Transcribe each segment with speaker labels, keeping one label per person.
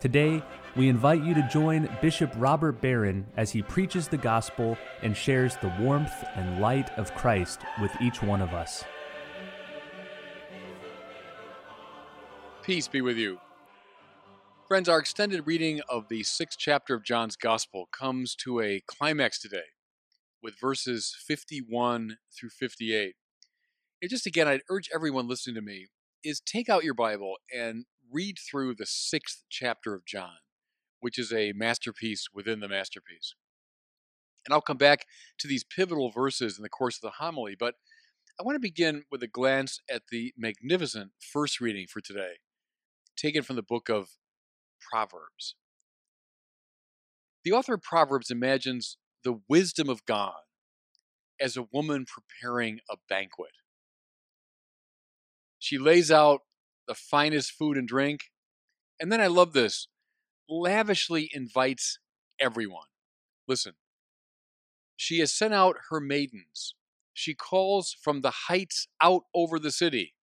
Speaker 1: Today, we invite you to join Bishop Robert Barron as he preaches the gospel and shares the warmth and light of Christ with each one of us.
Speaker 2: Peace be with you. Friends, our extended reading of the sixth chapter of John's Gospel comes to a climax today with verses 51 through 58. And just again, I'd urge everyone listening to me is take out your Bible and read through the sixth chapter of John which is a masterpiece within the masterpiece. And I'll come back to these pivotal verses in the course of the homily, but I want to begin with a glance at the magnificent first reading for today, taken from the book of Proverbs. The author of Proverbs imagines the wisdom of God as a woman preparing a banquet. She lays out the finest food and drink. And then I love this lavishly invites everyone. Listen, she has sent out her maidens. She calls from the heights out over the city.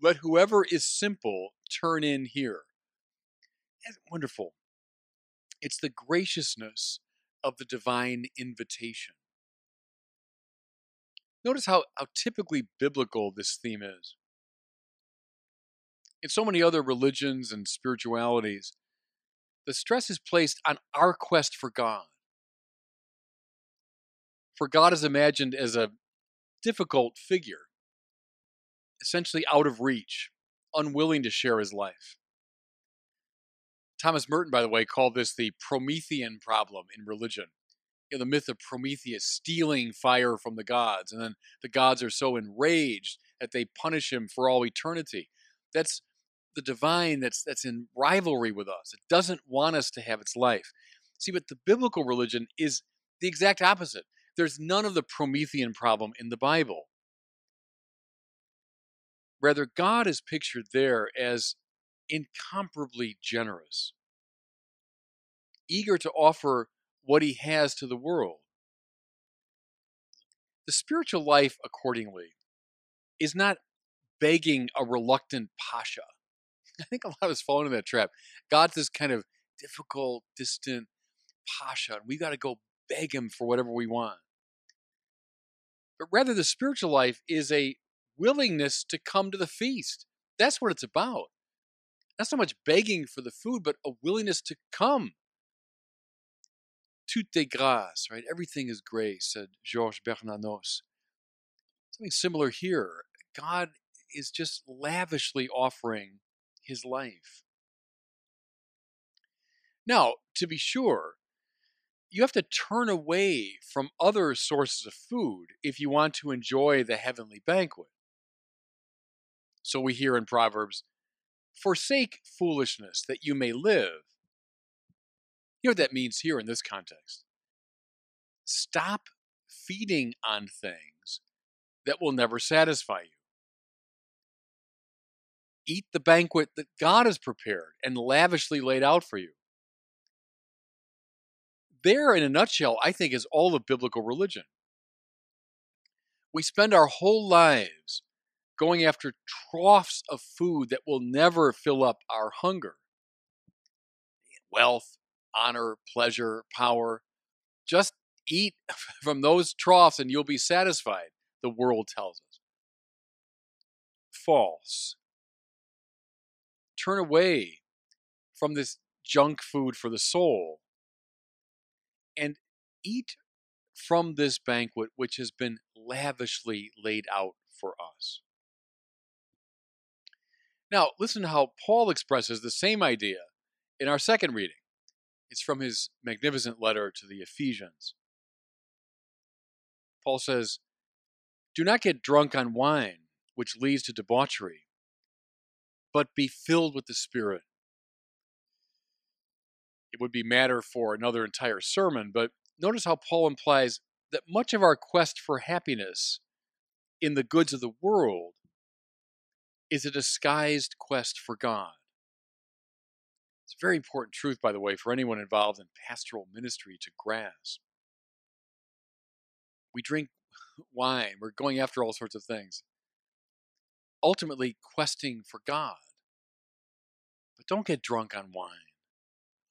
Speaker 2: Let whoever is simple turn in here. That's wonderful. It's the graciousness of the divine invitation. Notice how, how typically biblical this theme is in so many other religions and spiritualities, the stress is placed on our quest for God. For God is imagined as a difficult figure, essentially out of reach, unwilling to share his life. Thomas Merton, by the way, called this the Promethean problem in religion. You know, the myth of Prometheus stealing fire from the gods, and then the gods are so enraged that they punish him for all eternity. That's the divine that's that's in rivalry with us. It doesn't want us to have its life. See, but the biblical religion is the exact opposite. There's none of the Promethean problem in the Bible. Rather, God is pictured there as incomparably generous, eager to offer what he has to the world. The spiritual life, accordingly, is not begging a reluctant pasha I think a lot of us fall into that trap. God's this kind of difficult, distant pasha, and we got to go beg him for whatever we want. But rather, the spiritual life is a willingness to come to the feast. That's what it's about. Not so much begging for the food, but a willingness to come. Tout est grâce, right? Everything is grace, said Georges Bernanos. Something similar here. God is just lavishly offering his life. Now, to be sure, you have to turn away from other sources of food if you want to enjoy the heavenly banquet. So we hear in Proverbs, forsake foolishness that you may live. You know what that means here in this context? Stop feeding on things that will never satisfy you eat the banquet that God has prepared and lavishly laid out for you. There, in a nutshell, I think is all of biblical religion. We spend our whole lives going after troughs of food that will never fill up our hunger. Wealth, honor, pleasure, power. Just eat from those troughs and you'll be satisfied, the world tells us. False turn away from this junk food for the soul and eat from this banquet which has been lavishly laid out for us. Now, listen to how Paul expresses the same idea in our second reading. It's from his magnificent letter to the Ephesians. Paul says, Do not get drunk on wine, which leads to debauchery but be filled with the Spirit. it would be matter for another entire sermon, but notice how Paul implies that much of our quest for happiness in the goods of the world is a disguised quest for God. It's a very important truth, by the way, for anyone involved in pastoral ministry to grasp. We drink wine, we're going after all sorts of things, ultimately questing for God. But don't get drunk on wine,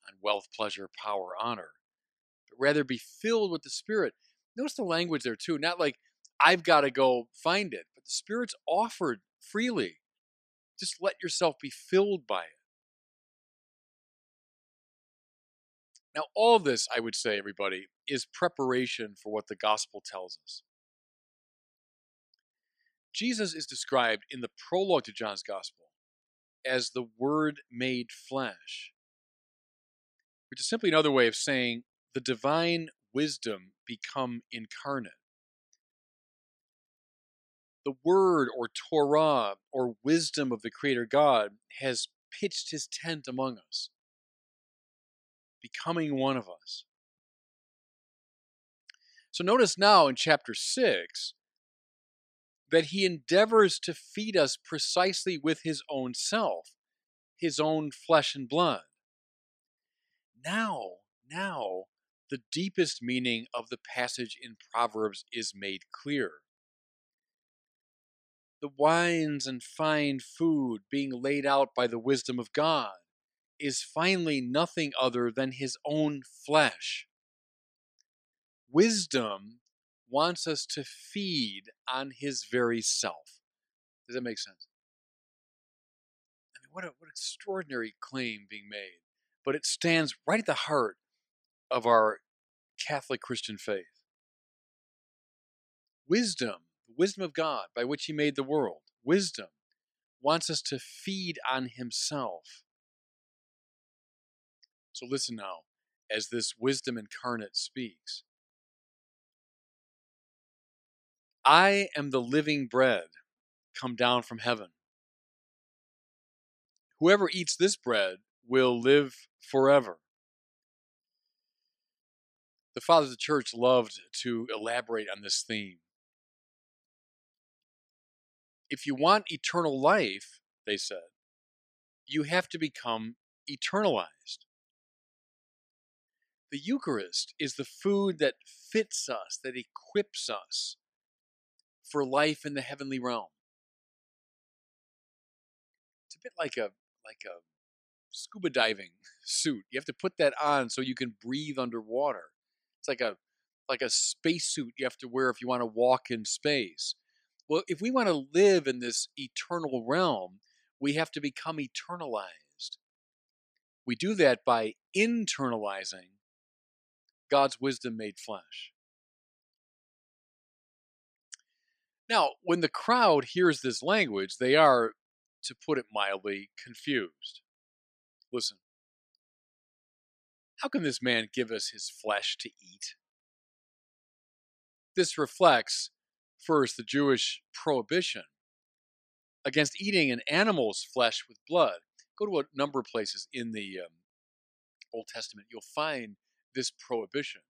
Speaker 2: on wealth, pleasure, power, honor, but rather be filled with the Spirit. Notice the language there, too. Not like I've got to go find it, but the Spirit's offered freely. Just let yourself be filled by it. Now, all this, I would say, everybody, is preparation for what the gospel tells us. Jesus is described in the prologue to John's gospel as the Word made flesh, which is simply another way of saying the divine wisdom become incarnate. The Word or Torah or wisdom of the Creator God has pitched his tent among us becoming one of us. So notice now in chapter 6 that he endeavors to feed us precisely with his own self, his own flesh and blood. Now, now, the deepest meaning of the passage in Proverbs is made clear. The wines and fine food being laid out by the wisdom of God is finally nothing other than his own flesh. Wisdom wants us to feed on his very self. Does that make sense? I mean, what an what extraordinary claim being made. But it stands right at the heart of our Catholic Christian faith. Wisdom, the wisdom of God by which he made the world, wisdom wants us to feed on himself. So listen now as this wisdom incarnate speaks. I am the living bread come down from heaven. Whoever eats this bread will live forever. The fathers of the church loved to elaborate on this theme. If you want eternal life, they said, you have to become eternalized. The Eucharist is the food that fits us, that equips us for life in the heavenly realm. It's a bit like a like a scuba diving suit. You have to put that on so you can breathe underwater. It's like a like a space suit you have to wear if you want to walk in space. Well, if we want to live in this eternal realm, we have to become eternalized. We do that by internalizing God's wisdom made flesh. Now, when the crowd hears this language, they are, to put it mildly, confused. Listen. How can this man give us his flesh to eat? This reflects, first, the Jewish prohibition against eating an animal's flesh with blood. Go to a number of places in the um, Old Testament. You'll find this prohibition.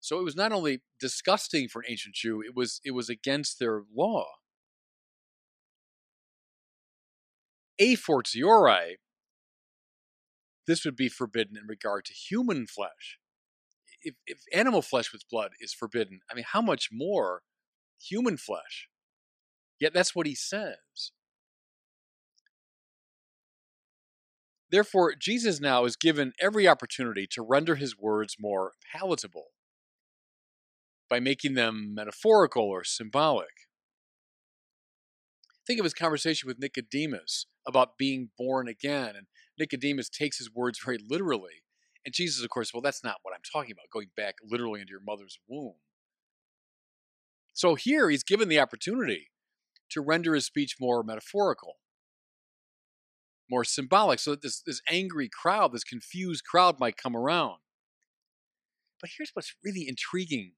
Speaker 2: So it was not only disgusting for an ancient Jew, it was it was against their law. A fortiori, this would be forbidden in regard to human flesh. If, if animal flesh with blood is forbidden, I mean, how much more human flesh? Yet that's what he says. Therefore, Jesus now is given every opportunity to render his words more palatable by making them metaphorical or symbolic. Think of his conversation with Nicodemus about being born again, and Nicodemus takes his words very literally. And Jesus, of course, well, that's not what I'm talking about, going back literally into your mother's womb. So here he's given the opportunity to render his speech more metaphorical more symbolic so that this, this angry crowd, this confused crowd might come around. But here's what's really intriguing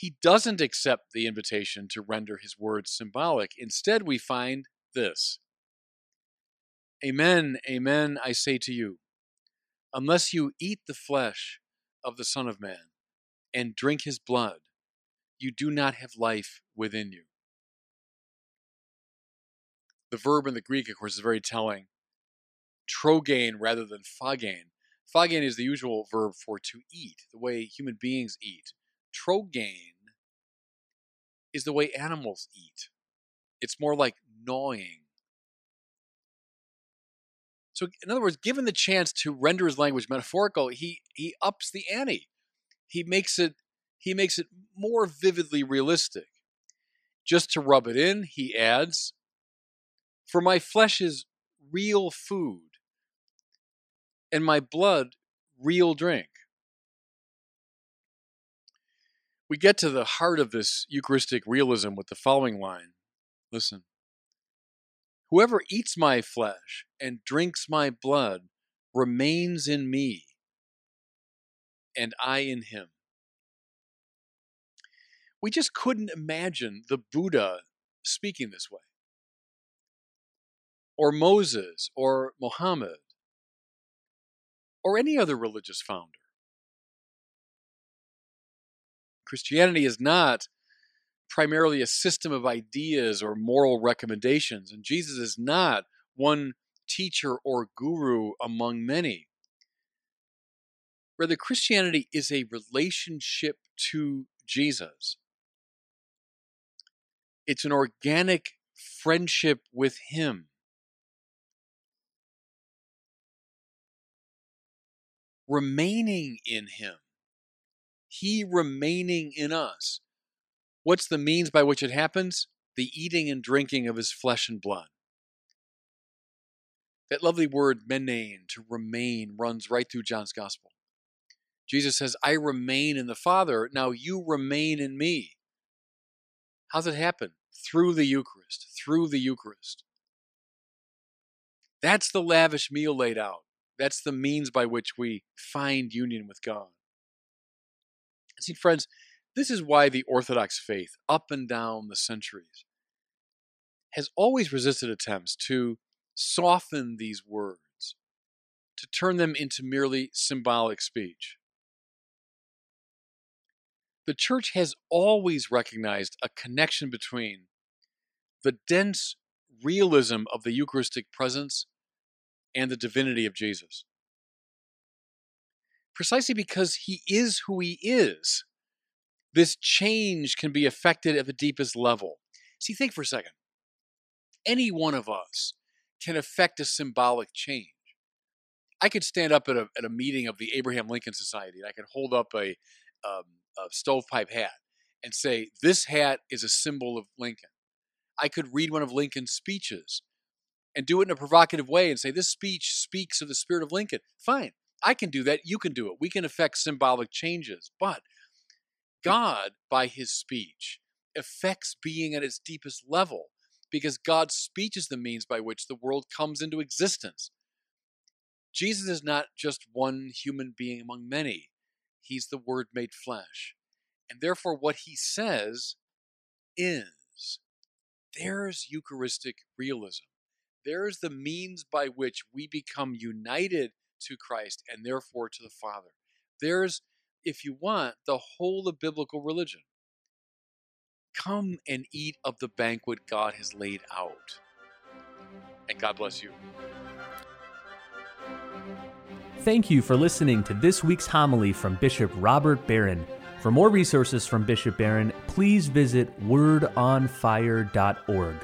Speaker 2: he doesn't accept the invitation to render his words symbolic. Instead, we find this Amen, amen, I say to you. Unless you eat the flesh of the Son of Man and drink his blood, you do not have life within you. The verb in the Greek, of course, is very telling. Trogein rather than phagein. Phagein is the usual verb for to eat, the way human beings eat. Trogein is the way animals eat. It's more like gnawing. So, in other words, given the chance to render his language metaphorical, he he ups the ante. He makes it he makes it more vividly realistic. Just to rub it in, he adds, "For my flesh is real food, and my blood real drink." We get to the heart of this Eucharistic realism with the following line. Listen. Whoever eats my flesh and drinks my blood remains in me, and I in him. We just couldn't imagine the Buddha speaking this way, or Moses, or Mohammed, or any other religious founder. Christianity is not primarily a system of ideas or moral recommendations. And Jesus is not one teacher or guru among many. Rather, Christianity is a relationship to Jesus. It's an organic friendship with Him. Remaining in Him, He remaining in us. What's the means by which it happens? The eating and drinking of his flesh and blood. That lovely word, menein, to remain, runs right through John's gospel. Jesus says, I remain in the Father, now you remain in me. How's it happen? Through the Eucharist, through the Eucharist. That's the lavish meal laid out. That's the means by which we find union with God. See, friends, this is why the Orthodox faith, up and down the centuries, has always resisted attempts to soften these words, to turn them into merely symbolic speech. The church has always recognized a connection between the dense realism of the Eucharistic presence and the divinity of Jesus. Precisely because he is who he is this change can be affected at the deepest level. See, think for a second. Any one of us can affect a symbolic change. I could stand up at a, at a meeting of the Abraham Lincoln Society and I could hold up a, um, a stovepipe hat and say, This hat is a symbol of Lincoln. I could read one of Lincoln's speeches and do it in a provocative way and say, This speech speaks of the spirit of Lincoln. Fine. I can do that. You can do it. We can affect symbolic changes. But hmm. God, by his speech, affects being at its deepest level because God's speech is the means by which the world comes into existence. Jesus is not just one human being among many, he's the Word made flesh. And therefore, what he says is there's Eucharistic realism. There's the means by which we become united to Christ and therefore to the Father. There's if you want, the whole of biblical religion. Come and eat of the banquet God has laid out. And God bless you.
Speaker 1: Thank you for listening to this week's homily from Bishop Robert Barron. For more resources from Bishop Barron, please visit wordonfire.org.